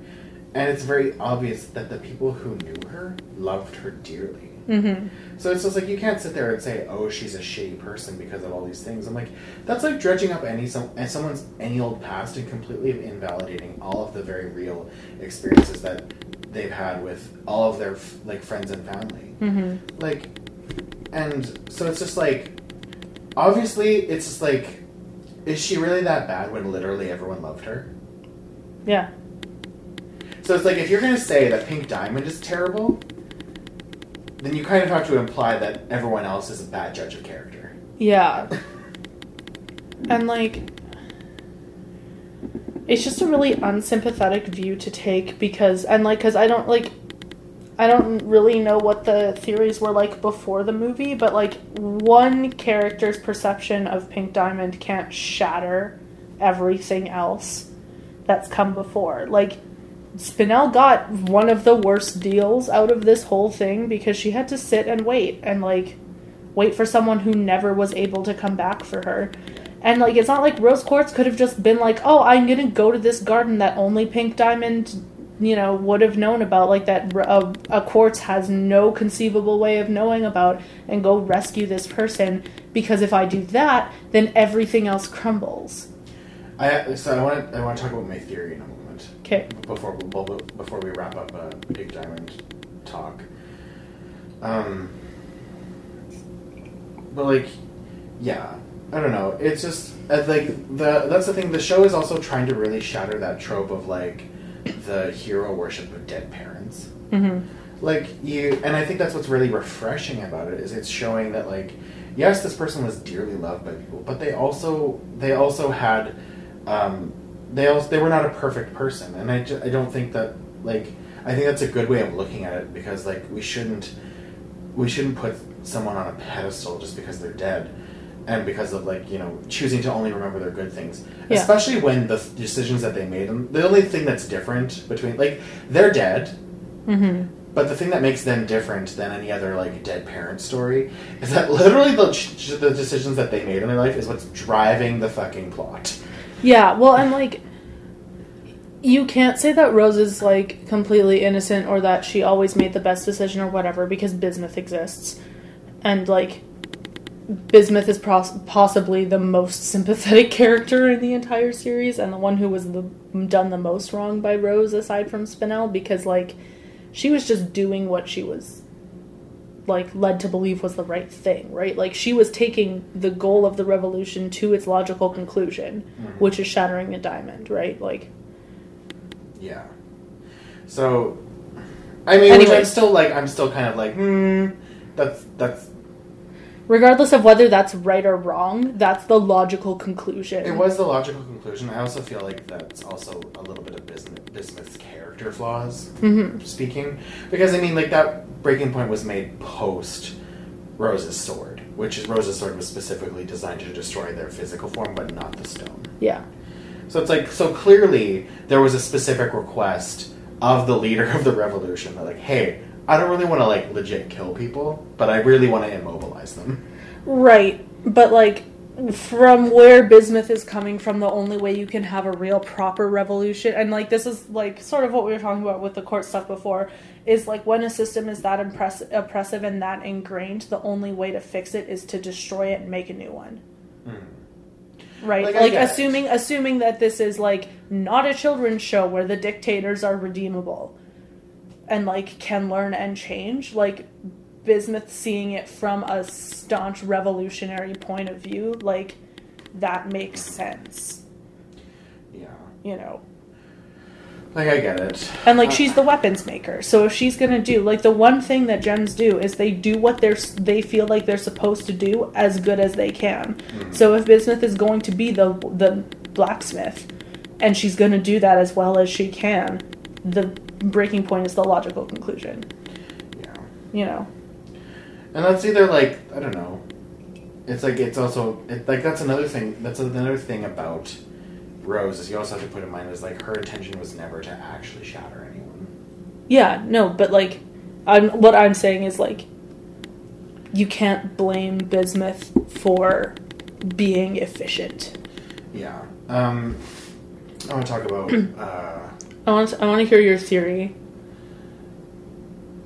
and it's very obvious that the people who knew her loved her dearly. mm-hmm. So it's just like you can't sit there and say, "Oh, she's a shitty person" because of all these things. I'm like, that's like dredging up any some and someone's any old past and completely invalidating all of the very real experiences that they've had with all of their f- like friends and family. Mm-hmm. Like, and so it's just like, obviously, it's just like, is she really that bad when literally everyone loved her? yeah So it's like if you're gonna say that Pink Diamond is terrible, then you kind of have to imply that everyone else is a bad judge of character. Yeah. And like it's just a really unsympathetic view to take because and like cuz I don't like I don't really know what the theories were like before the movie, but like one character's perception of Pink Diamond can't shatter everything else that's come before. Like Spinel got one of the worst deals out of this whole thing because she had to sit and wait and like wait for someone who never was able to come back for her. And like it's not like Rose Quartz could have just been like, "Oh, I'm going to go to this garden that only Pink Diamond, you know, would have known about like that a, a quartz has no conceivable way of knowing about and go rescue this person because if I do that, then everything else crumbles." I so I want to I want to talk about my theory in a moment Okay. before before we wrap up uh, big Diamond talk. Um, but like, yeah, I don't know. It's just uh, like the that's the thing. The show is also trying to really shatter that trope of like the hero worship of dead parents. Mhm. Like you, and I think that's what's really refreshing about it is it's showing that like, yes, this person was dearly loved by people, but they also they also had, um, they also they were not a perfect person, and I, ju- I don't think that like I think that's a good way of looking at it because like we shouldn't we shouldn't put someone on a pedestal just because they're dead and because of like you know choosing to only remember their good things Yeah. especially when the decisions that they made and the only thing that's different between like they're dead Mhm. but the thing that makes them different than any other like dead parent story is that literally the, the decisions that they made in their life is what's driving the fucking plot Yeah, well, and like, you can't say that Rose is like completely innocent or that she always made the best decision or whatever because Bismuth exists, and like, Bismuth is pros- possibly the most sympathetic character in the entire series and the one who was the done the most wrong by Rose aside from Spinel because like, she was just doing what she was like led to believe was the right thing, right? Like she was taking the goal of the revolution to its logical conclusion, which is shattering a diamond, right? Like yeah so i mean Anyway. i'm still like i'm still kind of like hmm that's that's regardless of whether that's right or wrong, that's the logical conclusion. It was the logical conclusion. I also feel like that's also a little bit of Bismuth's character flaws Mhm. speaking, because I mean, like that breaking point was made post Rose's sword, which is Rose's sword was specifically designed to destroy their physical form, but not the stone. Yeah. So it's like so clearly there was a specific request of the leader of the revolution that like, hey, I don't really want to like legit kill people, but I really want to immobilize them. Right. But like from where Bismuth is coming from, the only way you can have a real proper revolution and like this is like sort of what we were talking about with the court stuff before, is like when a system is that impress- oppressive and that ingrained, the only way to fix it is to destroy it and make a new one. Hmm. Right. Like, Like, it. assuming assuming that this is like not a children's show where the dictators are redeemable and like can learn and change, like bismuth seeing it from a staunch revolutionary point of view like that makes sense Yeah. you know Like I get it. and like Uh, she's the weapons maker so if she's gonna do like the one thing that gems do is they do what they're they feel like they're supposed to do as good as they can Mm-hmm. so if bismuth is going to be the the blacksmith and she's gonna do that as well as she can the breaking point is the logical conclusion Yeah. you know And that's either like I don't know. It's like it's also it, like that's another thing. That's another thing about Rose is you also have to put in mind is like her intention was never to actually shatter anyone. Yeah, no, but like, I'm what I'm saying is like, you can't blame bismuth for being efficient. Yeah. Um, I want to talk about. uh, I want I want to hear your theory.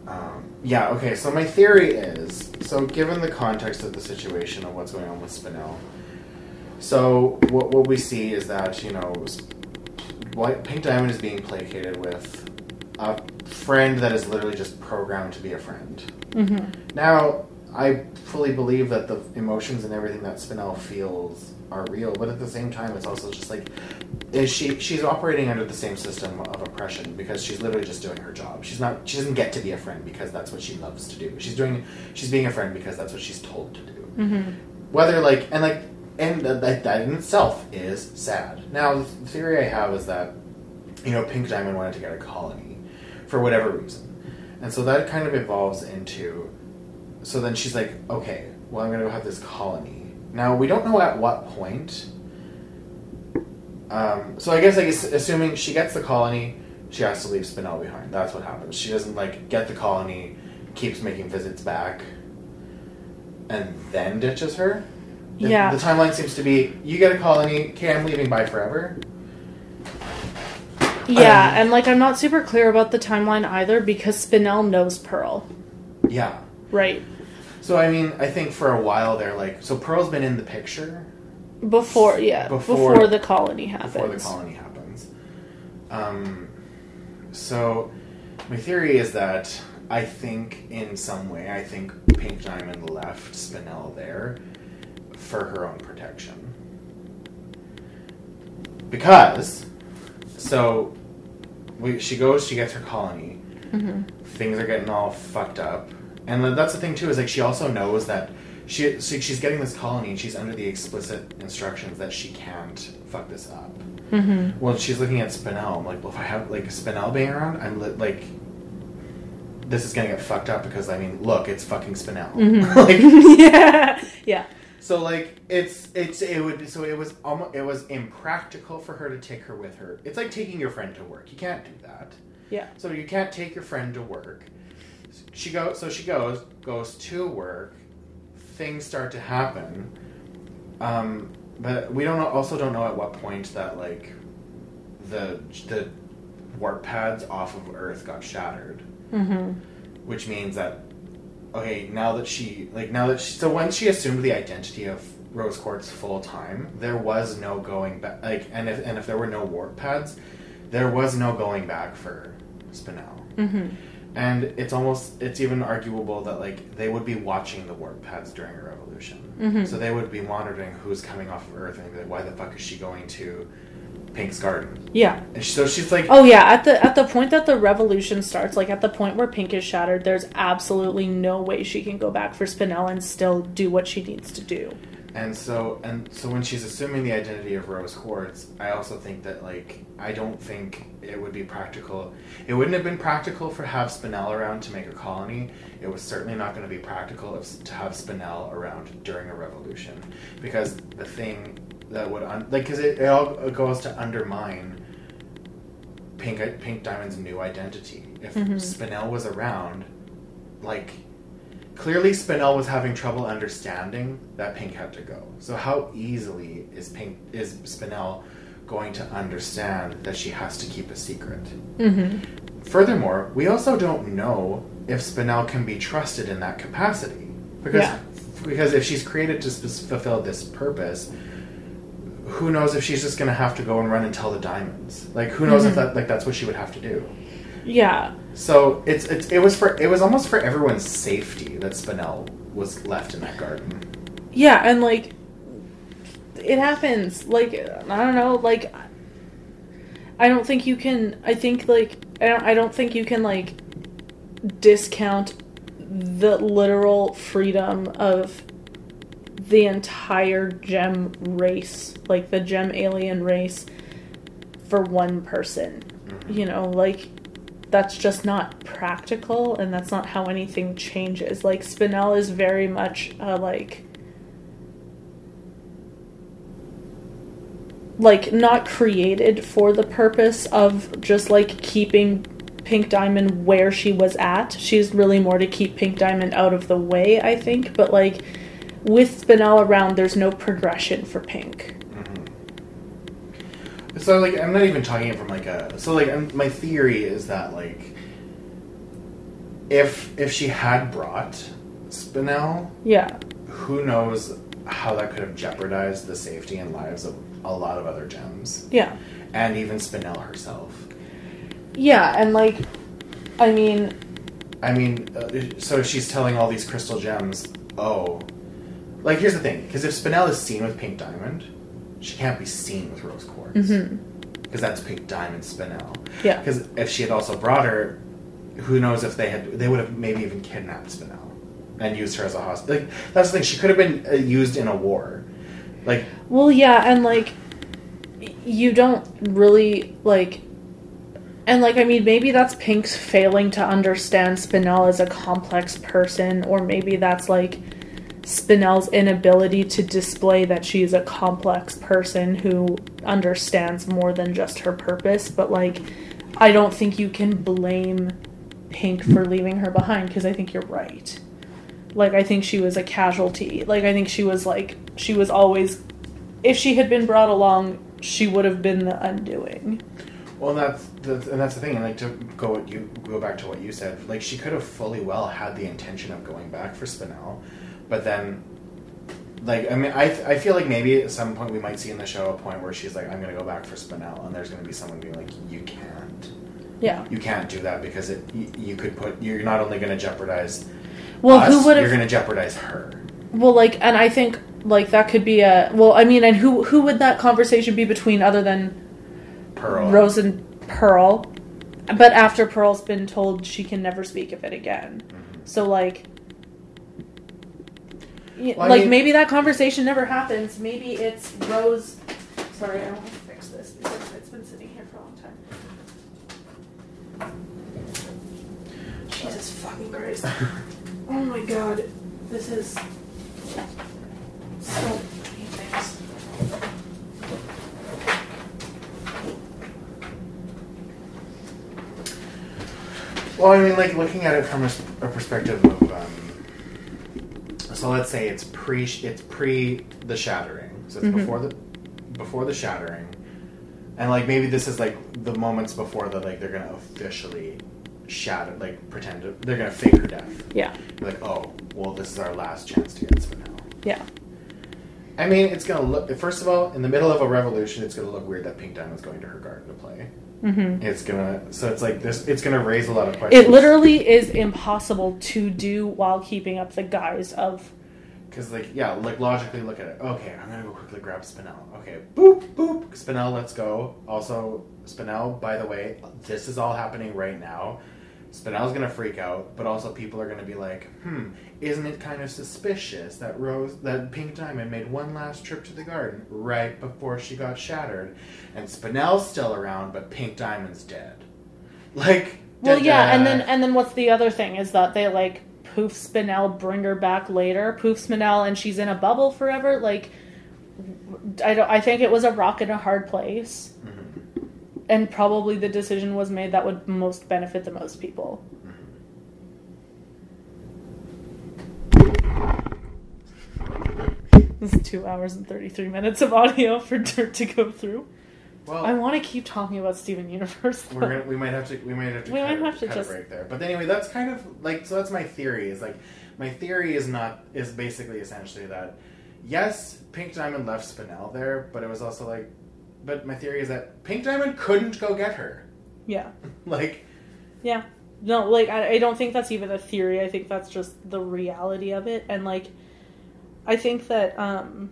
um, yeah. Okay. So my theory is so given the context of the situation of what's going on with Spinel. So what what we see is that you know, White Pink Diamond is being placated with a friend that is literally just programmed to be a friend. Mm-hmm. Now, I fully believe that the emotions and everything that Spinel feels are real, but at the same time, it's also just like, is she? She's operating under the same system of oppression because she's literally just doing her job. She's not. She doesn't get to be a friend because that's what she loves to do. She's doing. She's being a friend because that's what she's told to do. Mm-hmm. Whether like and like and that that in itself is sad. Now, the theory I have is that you know Pink Diamond wanted to get a colony for whatever reason, and so that kind of evolves into. So then she's like, okay, well I'm gonna go have this colony. Now we don't know at what point. Um, so I guess I guess assuming she gets the colony, she has to leave Spinel behind. That's what happens. She doesn't like get the colony, keeps making visits back, and then ditches her. The- Yeah. The timeline seems to be you get a colony, okay, I'm leaving by forever. Yeah, Um, and like I'm not super clear about the timeline either because Spinel knows Pearl, Yeah. right? So I mean, I think for a while they're like, so Pearl's been in the picture Before, yeah, Before- before, the colony happens. before the colony happens. Um, so my theory is that I think in some way, I think Pink Diamond left Spinel there for her own protection. Because, so we, she goes, she gets her colony. Mhm. Things are getting all fucked up, and that's the thing too. Is like she also knows that she, she's getting this colony, and she's under the explicit instructions that she can't fuck this up. Mhm. Well, she's looking at Spinel. I'm like, well, if I have like Spinel being around, I'm li- like, this is gonna get fucked up because I mean, look, it's fucking Spinel. Mhm. like, yeah, yeah. so like, it's it's it would so it was almost it was impractical for her to take her with her. It's like taking your friend to work. You can't do that. Yeah. So you can't take your friend to work. She goes. So she goes goes to work. Things start to happen. Um, but we don't know, also don't know at what point that like the the warp pads off of Earth got shattered, Mm-hmm. which means that okay now that she like now that she, so once she assumed the identity of Rose Quartz full time, there was no going back. Like and if and if there were no warp pads, there was no going back for Spinel. Mm-hmm. And it's almost it's even arguable that like they would be watching the warp pads during a revolution. Mhm. So they would be monitoring who's coming off of Earth and be like, why the fuck is she going to Pink's garden? Yeah. And so she's like, Oh yeah, at the at the point that the revolution starts, like at the point where Pink is shattered, there's absolutely no way she can go back for Spinel and still do what she needs to do. And so and so when she's assuming the identity of Rose Quartz, I also think that like I don't think it would be practical. It wouldn't have been practical for have Spinel around to make a colony. It was certainly not going to be practical if, to have Spinel around during a revolution because the thing that would un- like because it, it all goes to undermine Pink Pink Diamond's new identity. If Mhm. Spinel was around, like clearly Spinel was having trouble understanding that Pink had to go. So how easily is Pink is Spinel going to understand that she has to keep a secret? Mm-hmm. Furthermore, we also don't know if Spinel can be trusted in that capacity because Yeah. because if she's created to sp- fulfill this purpose, who knows if she's just going to have to go and run and tell the diamonds? Like who knows if Mhm. that like that's what she would have to do? Yeah. So it's, it's it was for it was almost for everyone's safety that Spinel was left in that garden. Yeah, and like it happens. Like I don't know, like I don't think you can I think like I don't I don't think you can like discount the literal freedom of the entire gem race, like the gem alien race for one person. Mm-hmm. You know, like that's just not practical and that's not how anything changes. Like Spinel is very much uh, like like not created for the purpose of just like keeping Pink Diamond where she was at. She's really more to keep Pink Diamond out of the way, I think, but like with Spinel around there's no progression for Pink. So like I'm not even talking it from like a so like um my theory is that like if if she had brought Spinel, Yeah. who knows how that could have jeopardized the safety and lives of a lot of other gems Yeah. and even Spinel herself. Yeah, and like I mean, I mean, uh, so she's telling all these crystal gems, oh, like here's the thing, because if Spinel is seen with Pink Diamond, she can't be seen with Rose Quartz, because that's Pink Diamond Spinel. Yeah. Because if she had also brought her, who knows if they had, they would have maybe even kidnapped Spinel and used her as a hostage. Like that's the thing, she could have been uh, used in a war. Like Well, yeah, and like you don't really like and like I mean maybe that's Pink's failing to understand Spinel as a complex person or maybe that's like Spinel's inability to display that she's a complex person who understands more than just her purpose, but like I don't think you can blame Pink for leaving her behind because I think you're right. Like I think she was a casualty. Like I think she was like she was always if she had been brought along, she would have been the undoing. Well, that's, and that's the thing. And like to go you go back to what you said, like she could have fully well had the intention of going back for Spinel, but then, like I mean, I I feel like maybe at some point we might see in the show a point where she's like, I'm gonna go back for Spinel, and there's gonna be someone being like, you can't, Yeah. you can't do that because it you, you could put you're not only gonna jeopardize Well, us, who would you're gonna jeopardize her. Well, like and I think like that could be a well, I mean, and who who would that conversation be between other than Pearl. Rose and Pearl? But after Pearl's been told she can never speak of it again. Mm-hmm. So like y- Well, like mean- maybe that conversation never happens. Maybe it's Rose Sorry, I don't want to fix this because it's been sitting here for a long time. Jesus fucking Christ. Oh my god. This is so many things. Well, I mean, like looking at it from a perspective of, um, so let's say it's pre, it's pre the shattering, so it's Mhm. before the, before the shattering, and like maybe this is like the moments before that, like they're gonna officially shatter, like pretend to, they're gonna fake her death. Yeah. Like, oh, well, this is our last chance to get Spinel. Yeah. I mean, it's gonna look. First of all, in the middle of a revolution, it's gonna look weird that Pink Diamond's going to her garden to play. Hmm It's gonna, so it's like this. It's gonna raise a lot of questions. It literally is impossible to do while keeping up the guise of Because, like, yeah, like logically look at it. Okay, I'm gonna go quickly grab Spinel. Okay, boop, boop. Spinel, let's go. Also, Spinel, by the way, this is all happening right now. Spinel's gonna freak out, but also people are gonna be like, hmm, isn't it kind of suspicious that Rose, that Pink Diamond made one last trip to the garden right before she got shattered, and Spinel's still around, but Pink Diamond's dead. Like, Well, da-da. yeah, and then and then what's the other thing is that they like poof Spinel, bring her back later, poof Spinel, and she's in a bubble forever. Like, I don't. I think it was a rock in a hard place, Mhm. And probably the decision was made that would most benefit the most people. This is two hours and thirty three minutes of audio for Dirt to go through. well, I want to keep talking about Steven Universe. We're gonna, we might have to we might have to We cut, might have to just- a break there. But anyway, that's kind of like so. That's my theory. Is like my theory is not is basically essentially that yes, Pink Diamond left Spinel there, but it was also like, but my theory is that Pink Diamond couldn't go get her. Yeah. Like, Yeah. No, like I, I don't think that's even a theory. I think that's just the reality of it. And like I think that um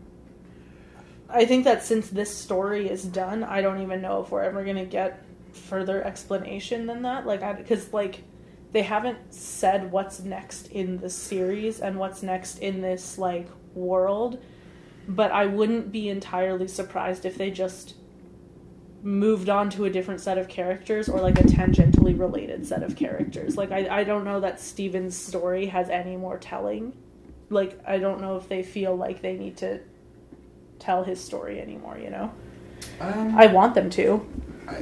I think that since this story is done, I don't even know if we're ever going to get further explanation than that. Like I cuz like they haven't said what's next in the series and what's next in this like world. But I wouldn't be entirely surprised if they just moved on to a different set of characters or like a tangentially related set of characters. Like I, I don't know that Steven's story has any more telling. Like I don't know if they feel like they need to tell his story anymore, you know? Um, I want them to.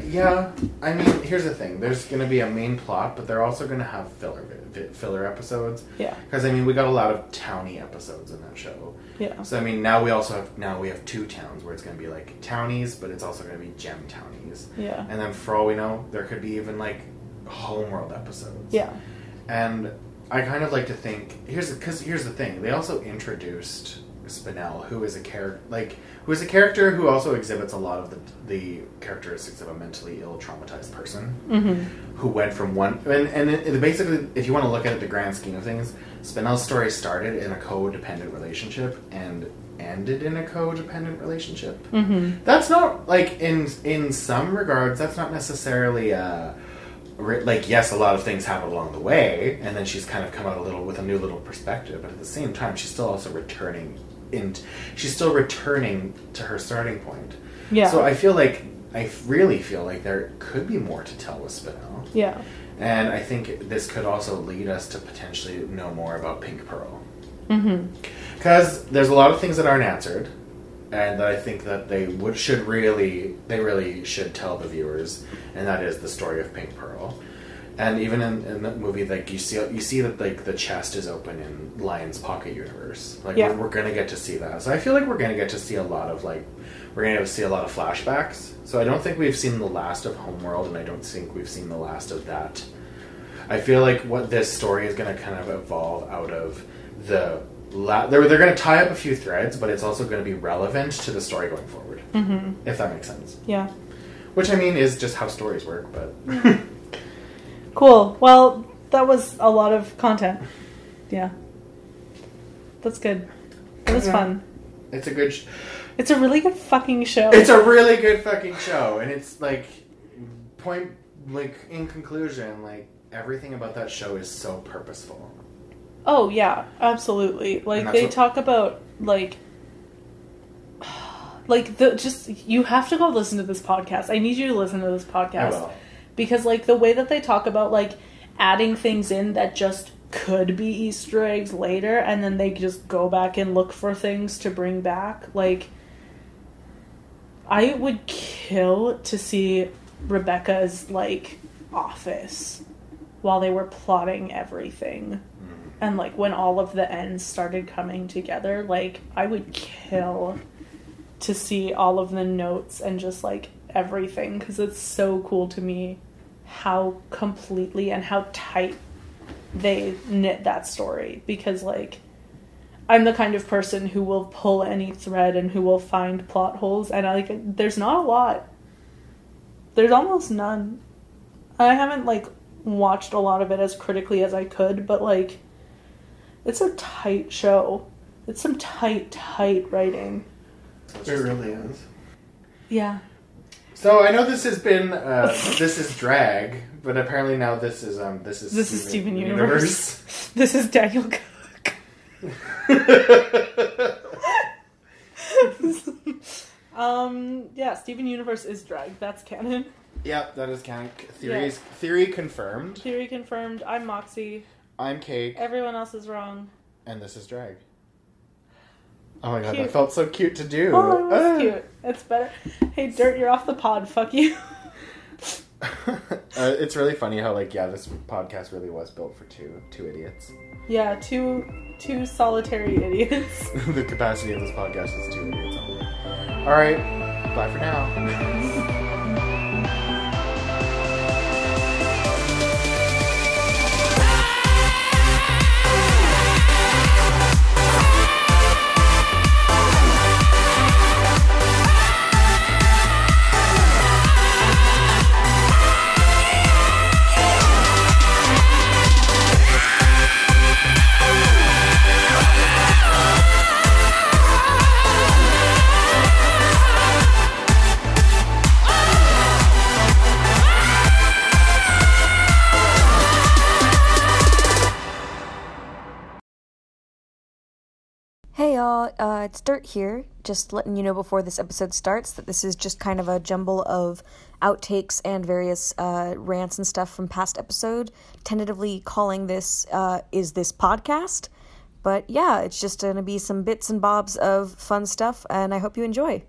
Yeah, I mean, here's the thing. There's going to be a main plot, but they're also going to have filler filler episodes. Yeah. Because I mean, we got a lot of towny episodes in that show. Yeah. So I mean, now we also have now we have two towns where it's going to be like townies, but it's also going to be gem townies. Yeah. And then for all we know, there could be even like homeworld episodes. Yeah. And I kind of like to think here's because here's the thing. They also introduced Spinel, who is a character like who is a character who also exhibits a lot of the the characteristics of a mentally ill, traumatized person Mm-hmm. who went from one and and it, basically, if you want to look at it, the grand scheme of things, Spinel's story started in a codependent relationship and ended in a codependent relationship. Mm-hmm. That's not like in in some regards, that's not necessarily uh re- like yes, a lot of things happen along the way, and then she's kind of come out a little with a new little perspective. But at the same time, she's still also returning in. She's still returning to her starting point. Yeah. So I feel like I really feel like there could be more to tell with Spinel, Yeah. and I think this could also lead us to potentially know more about Pink Pearl Mm-hmm. because there's a lot of things that aren't answered and I think that they would should really they really should tell the viewers and that is the story of Pink Pearl and even in, in the movie like you see you see that like the chest is open in Lion's Pocket Universe like Yeah. we're, we're gonna get to see that so I feel like we're gonna get to see a lot of like we're gonna see a lot of flashbacks so I don't think we've seen the last of Homeworld and I don't think we've seen the last of that I feel like what this story is going to kind of evolve out of the. La- they're they're going to tie up a few threads, but it's also going to be relevant to the story going forward. Mm-hmm. If that makes sense. Yeah. Which I mean is just how stories work, but Cool. Well, that was a lot of content. Yeah. That's good. It was Yeah. fun. it's a good. Sh- It's a really good fucking show. it's a really good fucking show, and it's like point like in conclusion, like everything about that show is so purposeful. Oh yeah, absolutely. Like they what- talk about like like the just you have to go listen to this podcast. I need you to listen to this I podcast will. Because like the way that they talk about like adding things in that just could be Easter eggs later and then they just go back and look for things to bring back like I would kill to see Rebecca's like office while they were plotting everything. Mm-hmm. And like when all of the ends started coming together like i would kill to see all of the notes and just like everything because it's so cool to me how completely and how tight they knit that story because like i'm the kind of person who will pull any thread and who will find plot holes and I, like there's not a lot there's almost none i haven't like watched a lot of it as critically as i could but like it's a tight show. It's some tight, tight writing. It really is. Yeah. So I know this has been uh, this is drag, but apparently now this is um this is This is Steven Universe. This is Daniel Cook. um, yeah, Steven Universe is drag. That's canon. yep, that is canon. Theories theory confirmed. Theory confirmed. I'm Moxie. I'm Cake, Everyone else is wrong. and this is drag. Oh my god, Cute. that felt so cute to do. Oh, that's Ah. cute. It's better. Hey, Dirt, you're off the pod. Fuck you. uh, it's really funny how like yeah, this podcast really was built for two two idiots. yeah, two two solitary idiots. the capacity of this podcast is two idiots only. All right, bye for now. y'all. Uh, it's Dirt here. Just letting you know before this episode starts that this is just kind of a jumble of outtakes and various uh, rants and stuff from past episode. Tentatively calling this uh, "Is This Podcast?" But yeah, it's just gonna be some bits and bobs of fun stuff, and I hope you enjoy.